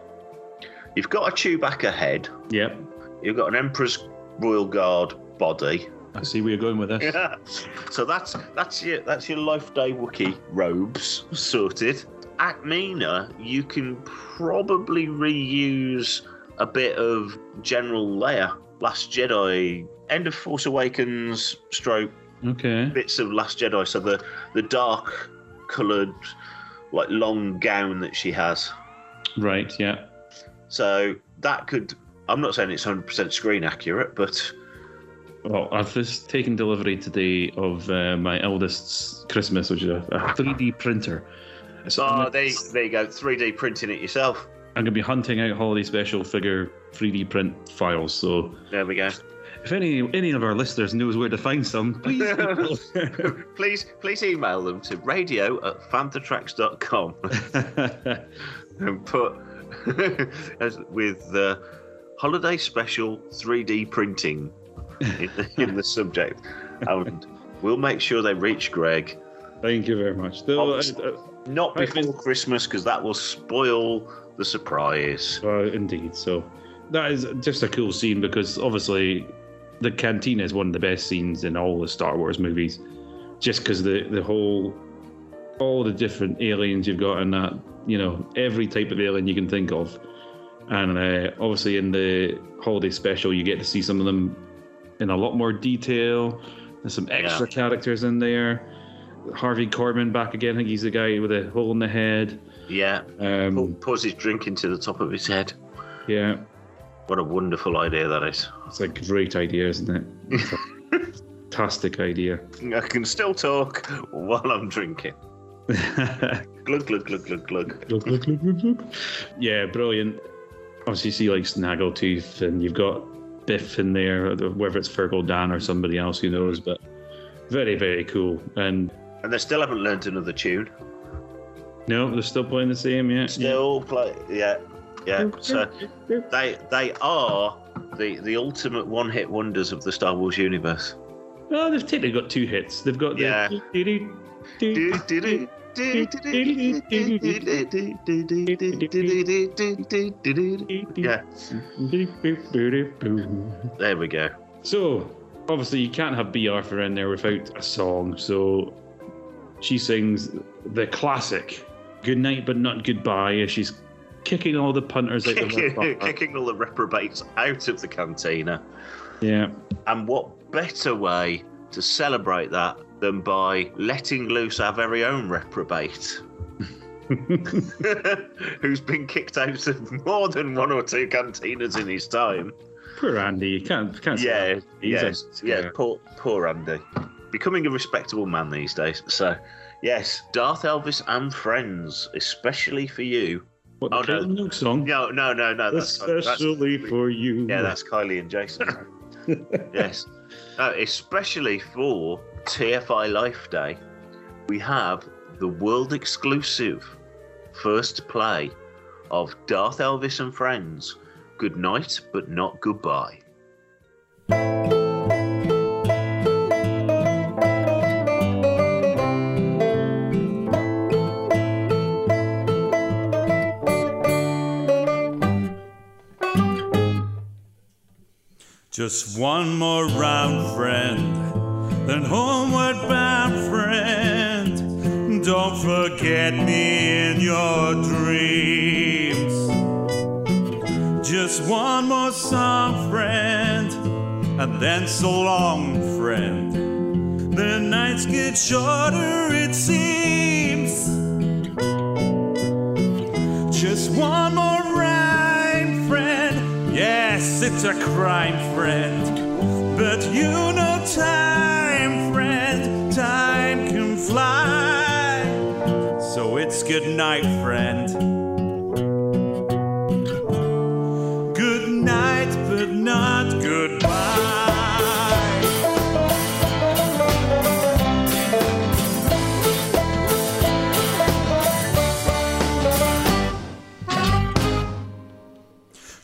you've got a Chewbacca head, Yep, you've got an Emperor's Royal Guard body. I see where you're going with this. Yeah. So that's that's your that's your life day Wookiee robes sorted. Ackmena, you can probably reuse a bit of General Leia, Last Jedi, End of Force Awakens, stroke Okay. bits of Last Jedi. So the the dark coloured, like long gown that she has. Right. Yeah. So that could. I'm not saying it's 100% screen accurate, but Well, I've just taken delivery today of uh, my eldest's Christmas, which is a, a 3D printer. So oh, there, there you go. 3D printing it yourself. I'm going to be hunting out holiday special figure 3D print files. So There we go. If any any of our listeners knows where to find some, please. please, please email them to radio at fanthatracks.com and put as with the holiday special 3D printing in the, in the subject, and we'll make sure they reach Greg. Thank you very much. Though, uh, uh, Not before Vince. Christmas because that will spoil the surprise. uh, indeed. So that is just a cool scene because obviously the cantina is one of the best scenes in all the Star Wars movies, just because the the whole all the different aliens you've got in that you know every type of alien you can think of, and uh, obviously in the holiday special you get to see some of them in a lot more detail. There's some extra characters in there. Harvey Korman back again. I think he's the guy with a hole in the head. Yeah, Um, pours his drink into the top of his head. yeah, What a wonderful idea that is. It's a great idea, isn't it? Fantastic idea. I can still talk while I'm drinking. Glug glug glug glug glug. Look, look, look, look, look. yeah, brilliant. Obviously, you see like Snaggletooth, and you've got Bith in there, whether it's Figrin D'an or somebody else, who knows, but very, very cool. And And they still haven't learnt another tune. no, they're still playing the same, yeah. Still play, yeah, yeah. So they they are the the ultimate one hit wonders of the Star Wars universe. Oh, they've technically got two hits. They've got the. Yeah. Yeah, there we go. So, obviously, you can't have Bea Arthur in there without a song. So, she sings the classic "Good Night but Not Goodbye" as she's kicking all the punters out of Kicking, the kicking all the reprobates out of the cantina. Yeah, And what better way to celebrate that than by letting loose our very own reprobate? Who's been kicked out of more than one or two cantinas in his time. poor Andy. You can't, can't say Yeah, yes, yeah. Poor, poor Andy, becoming a respectable man these days. So, yes, Darth Elvis and friends, especially for you. What the Oh, no. Kylie song? No, no, no, no. That's, that's Especially for you. yeah, that's Kylie and Jason. yes, uh, especially for TFI Life Day, we have the world exclusive first play of Darth Elvis and friends. Good night, but not goodbye. Just one more round, friend, then homeward bound, friend. Don't forget me in your dreams. Just one more song, friend, and then so long, friend. The nights get shorter, it seems. Just one more it's a crime, friend. But you know, time, friend, time can fly. So it's good night, friend.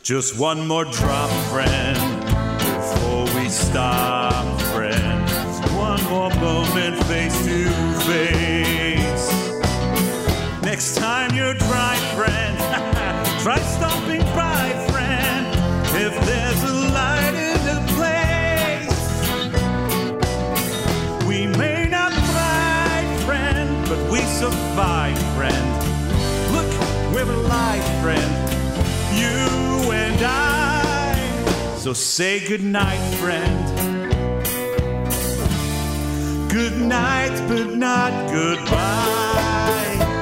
Just one more drop, friend, before we stop, friend. One more moment face to face. Next time you're dry, friend, try stopping by, friend. If there's a light in the place, we may not thrive, friend, but we survive, friend. Look, we're alive, friend. So say goodnight, friend. Good night, but not goodbye.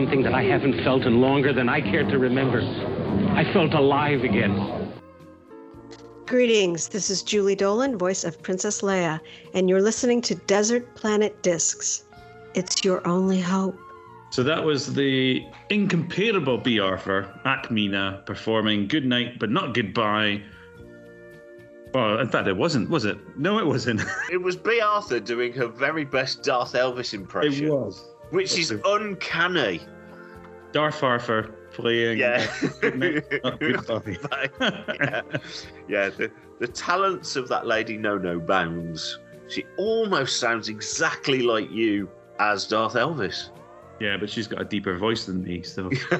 Something that I haven't felt in longer than I care to remember. I felt alive again. Greetings. This is Julie Dolan, voice of Princess Leia, and you're listening to Desert Planet Discs. It's your only hope. So that was the incomparable Bea Arthur, Ackmena, performing Good Night But Not Goodbye. Well, in fact, it wasn't, was it? No, it wasn't. It was Bea Arthur doing her very best Darth Elvis impression. It was. Which is uncanny. Darth Arthur playing Yeah. Good Night, Not Goodbye. yeah, yeah the, the talents of that lady know no bounds. She almost sounds exactly like you as Darth Elvis. Yeah, but she's got a deeper voice than me, so.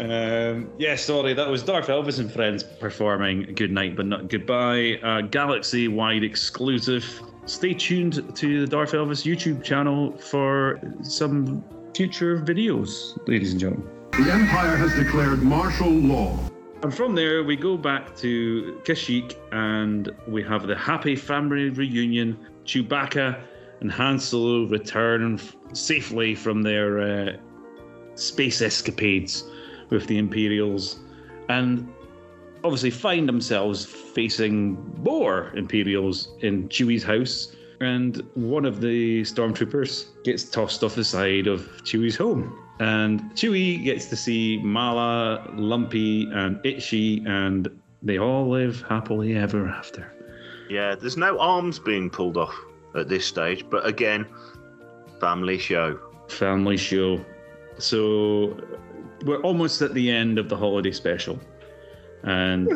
um, yeah, sorry, that was Darth Elvis and Friends performing Good Night But Not Goodbye, uh, galaxy wide exclusive. Stay tuned to the Darth Elvis YouTube channel for some future videos, ladies and gentlemen. The Empire has declared martial law. And from there, we go back to Kashyyyk and we have the happy family reunion. Chewbacca and Han Solo return f- safely from their uh, space escapades with the Imperials and obviously find themselves facing more Imperials in Chewie's house. And one of the stormtroopers gets tossed off the side of Chewie's home. And Chewie gets to see Malla, Lumpy, and Itchy, and they all live happily ever after. Yeah, there's no arms being pulled off at this stage, but again, family show. Family show. So we're almost at the end of the holiday special. And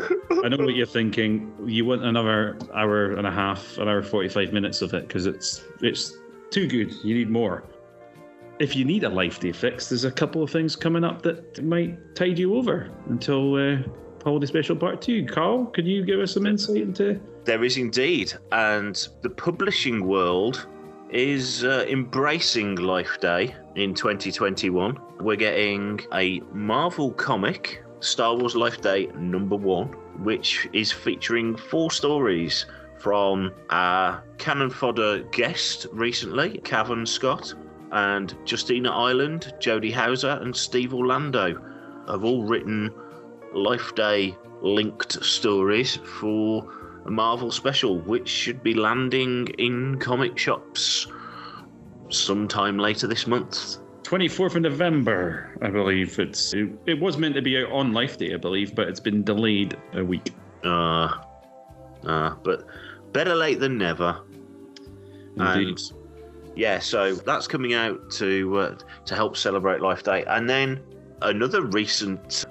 I know what you're thinking. You want another hour and a half, an hour 45 minutes of it because it's it's too good. You need more. if you need a life day fix, there's a couple of things coming up that might tide you over until uh, holiday special part two. Carl, could you give us some insight into? There is indeed, and the publishing world is uh, embracing Life Day in 2021. We're getting a Marvel comic, Star Wars Life Day number one, which is featuring four stories from our Cannon Fodder guest recently, Cavan Scott, and Justina Ireland, Jody Houser, and Steve Orlando have all written Life Day linked stories for a Marvel special, which should be landing in comic shops sometime later this month. 24th of November, I believe. It's it, it was meant to be out on Life Day, I believe, but it's been delayed a week. Uh, uh, but better late than never. Indeed. And yeah, so that's coming out to uh, to help celebrate Life Day, and then another recent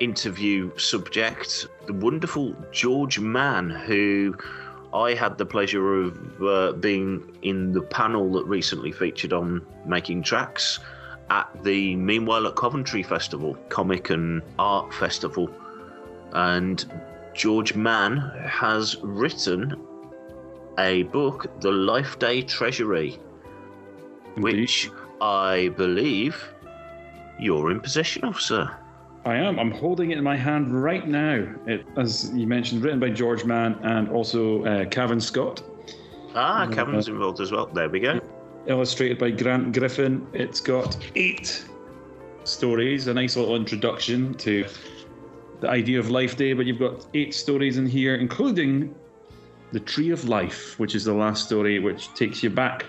interview subject, the wonderful George Mann, who I had the pleasure of uh, being in the panel that recently featured on Making Tracks at the Meanwhile at Coventry Festival, comic and art festival, and George Mann has written a book, The Life Day Treasury, which I believe you're in possession of, sir. I am. I'm holding it in my hand right now. It, as you mentioned, written by George Mann and also uh, Cavan Scott. Ah, Uh, Kevin's involved as well. There we go. Illustrated by Grant Griffin. It's got eight stories, a nice little introduction to the idea of Life Day, but you've got eight stories in here, including The Tree of Life, which is the last story, which takes you back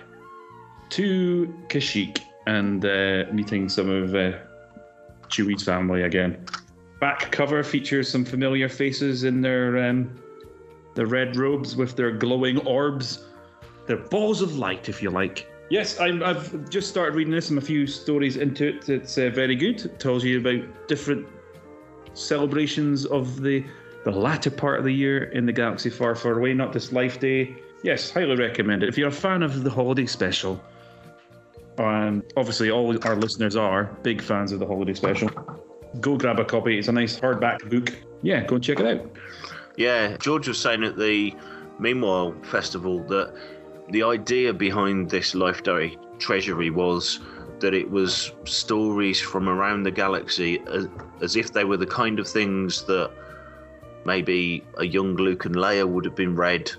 to Kashyyyk and uh, meeting some of uh, Chewie's family again. Back cover features some familiar faces in their um, their red robes with their glowing orbs. They're balls of light, if you like. Yes, I'm, I've just started reading this. I'm a few stories into it. It's uh, very good. It tells you about different celebrations of the the latter part of the year in the galaxy far, far away. Not this Life Day. Yes, highly recommend it. If you're a fan of the holiday special, and obviously all our listeners are big fans of the holiday special, go grab a copy. It's a nice hardback book. Yeah, go and check it out. Yeah, George was saying at the Meanwhile Festival that the idea behind this Life Day Treasury was that it was stories from around the galaxy as, as if they were the kind of things that maybe a young Luke and Leia would have been read,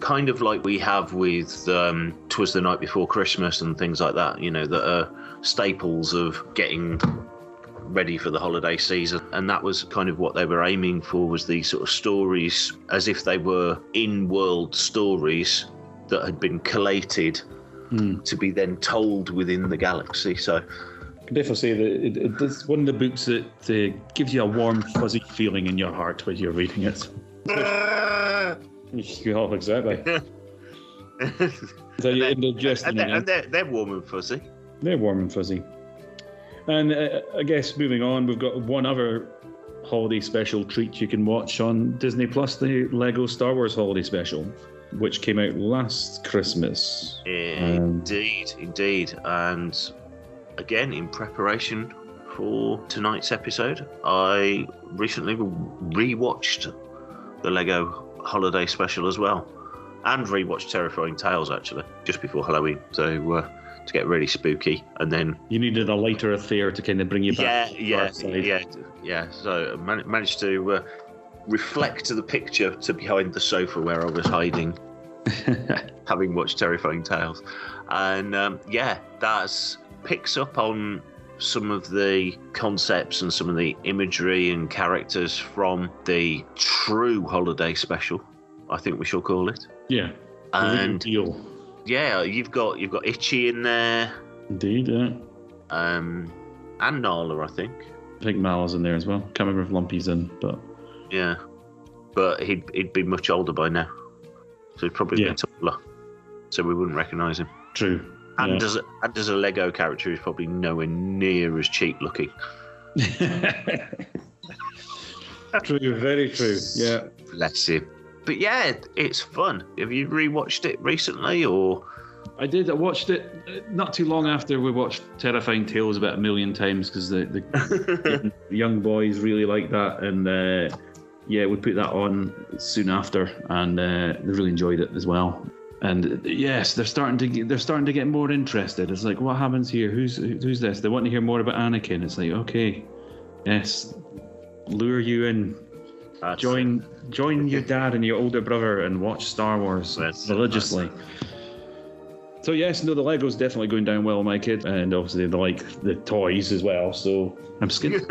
kind of like we have with um, Twas the Night Before Christmas and things like that, you know, that are staples of getting ready for the holiday season. And that was kind of what they were aiming for was these sort of stories as if they were in-world stories that had been collated to be then told within the galaxy. So I can definitely say that it, it, it's one of the books that uh, gives you a warm, fuzzy feeling in your heart when you're reading it. yeah, exactly. so indigesting and, they're, and they're, they're warm and fuzzy They're warm and fuzzy. And uh, I guess moving on, we've got one other holiday special treat you can watch on Disney Plus, the Lego Star Wars holiday special, which came out last Christmas. Indeed, indeed. And again, in preparation for tonight's episode, I recently rewatched the Lego Holiday Special as well, and rewatched Terrifying Tales actually just before Halloween, so uh, to get really spooky. And then You needed a lighter affair to kind of bring you back. yeah, side. yeah, yeah. So I man- managed to uh, reflect the picture to behind the sofa where I was hiding, having watched Terrifying Tales, and um, yeah, that's picks up on some of the concepts and some of the imagery and characters from the true holiday special. I think we shall call it. Yeah. And deal. yeah, you've got you've got Itchy in there, Indeed, yeah. um, and Nala, I think. I think Mal's in there as well. Can't remember if Lumpy's in, but Yeah, but he'd he'd be much older by now, so he'd probably Yeah. be taller, so we wouldn't recognise him. true. And Yeah. as a, and as a Lego character, he's probably nowhere near as cheap looking. true, very true. Yeah. Bless him. But yeah, it's fun. Have you rewatched it recently, or I did. I watched it uh, not too long after we watched Terrifying Tales about a million times because the, the young boys really like that, and uh, yeah, we put that on soon after, and uh, they really enjoyed it as well. And yes, they're starting to get, they're starting to get more interested. It's like, what happens here? Who's who's this? They want to hear more about Anakin. It's like, okay, yes, lure you in. Join join your dad and your older brother and watch Star Wars religiously. So yes, no, the Lego's definitely going down well, with my kid, and obviously they like the toys as well. So I'm skinned.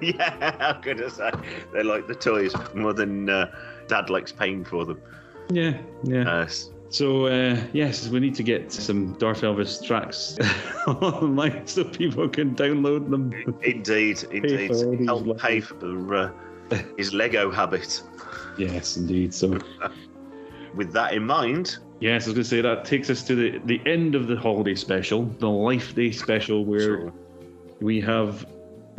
yeah, how good is that? They like the toys more than uh, Dad likes paying for them. yeah, yeah. Uh, So uh, yes, we need to get some Darth Elvis tracks online so people can download them. indeed, indeed. these Help pay for uh, his Lego habit. Yes, indeed. So With that in mind, yes, I was going to say that takes us to the the end of the holiday special, the Life Day special, where we have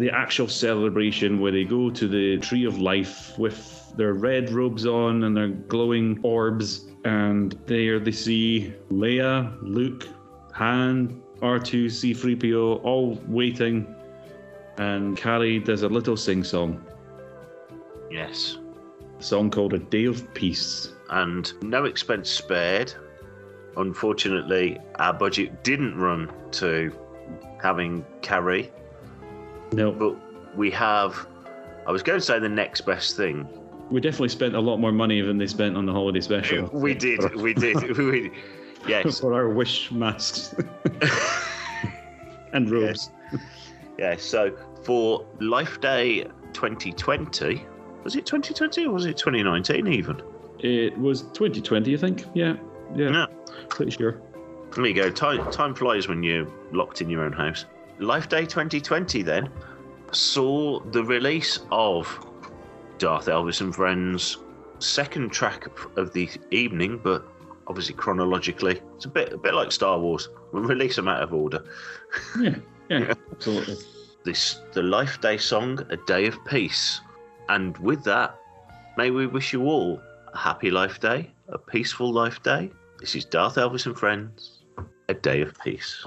the actual celebration where they go to the Tree of Life with their red robes on and their glowing orbs, and there they see Leia, Luke, Han, R2, C3PO, all waiting, and Carrie does a little sing song. yes, A song called A Day of Peace. and no expense spared. Unfortunately, our budget didn't run to having Carrie, No, but we have. I was going to say the next best thing. we definitely spent a lot more money than they spent on the holiday special. We did, we did, we, yes, for our wish masks and robes. yeah. So for Life Day 2020, was it 2020 or was it 2019 even? It was 2020, I think. Yeah, yeah, Yeah. pretty sure. There you go. Time time flies when you're locked in your own house. Life Day 2020 then saw the release of Darth Elvis and Friends' second track of the evening, but obviously chronologically, it's a bit a bit like Star Wars. We release them out of order. Yeah, yeah, absolutely. This the Life Day song, "A Day of Peace," and with that, may we wish you all a happy Life Day, a peaceful Life Day. This is Darth Elvis and Friends, "A Day of Peace."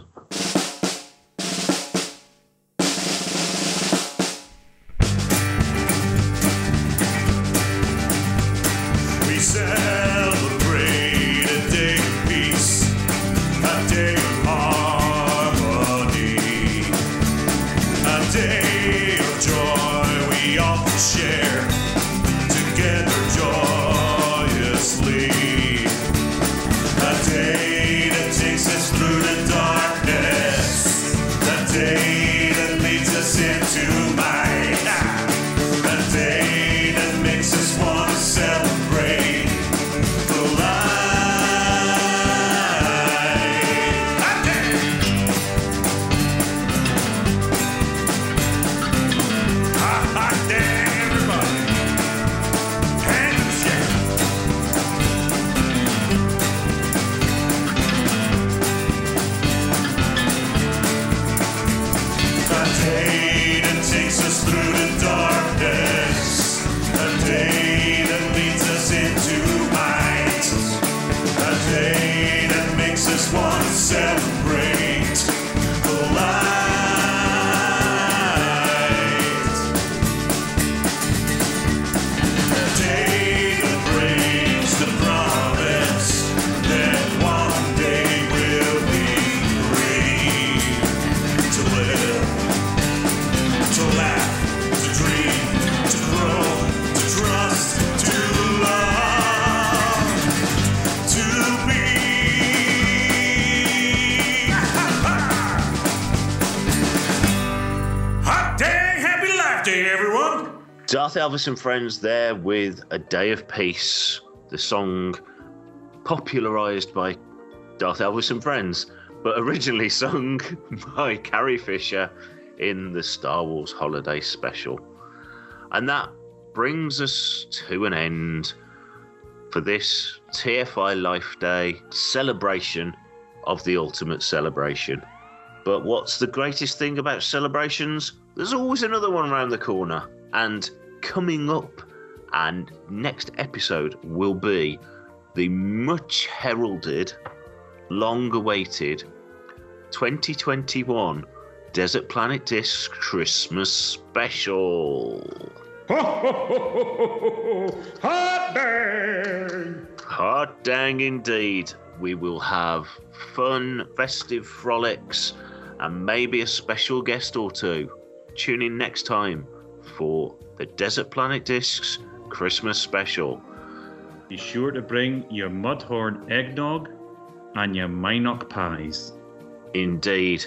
Darth Elvis and Friends there with A Day of Peace, the song popularized by Darth Elvis and Friends, but originally sung by Carrie Fisher in the Star Wars Holiday Special. And that brings us to an end for this TFI Life Day celebration of the ultimate celebration. But what's the greatest thing about celebrations? There's always another one around the corner. And coming up, and next episode will be the much heralded long awaited 2021 Desert Planet Disc Christmas Special. Hot dang! Hot dang indeed. We will have fun, festive frolics, and maybe a special guest or two. Tune in next time for the Desert Planet Discs Christmas Special. Be sure to bring your Mudhorn eggnog and your Mynock pies. Indeed.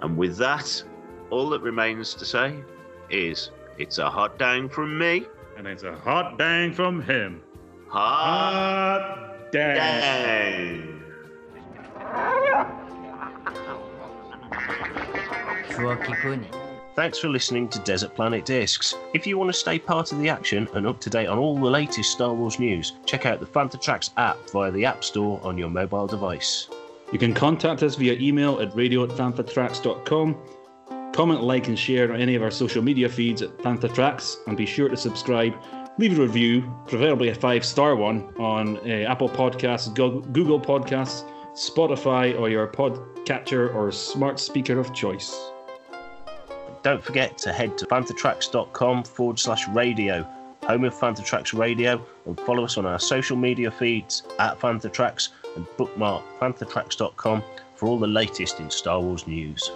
And with that, all that remains to say is it's a hot dang from me. And it's a hot dang from him. Hot dang. dang. Thanks for listening to Desert Planet Discs. If you want to stay part of the action and up to date on all the latest Star Wars news, check out the FanthaTracks app via the App Store on your mobile device. You can contact us via email at radio at fanthatracks.com. Comment, like, and share on any of our social media feeds at FanthaTracks, and be sure to subscribe. Leave a review, preferably a five star one, on uh, Apple Podcasts, Google Podcasts, Spotify, or your podcatcher or smart speaker of choice. Don't forget to head to fanthatracks.com forward slash radio, home of FanthaTracks Radio, and follow us on our social media feeds at FanthaTracks and bookmark fanthatracks.com for all the latest in Star Wars news.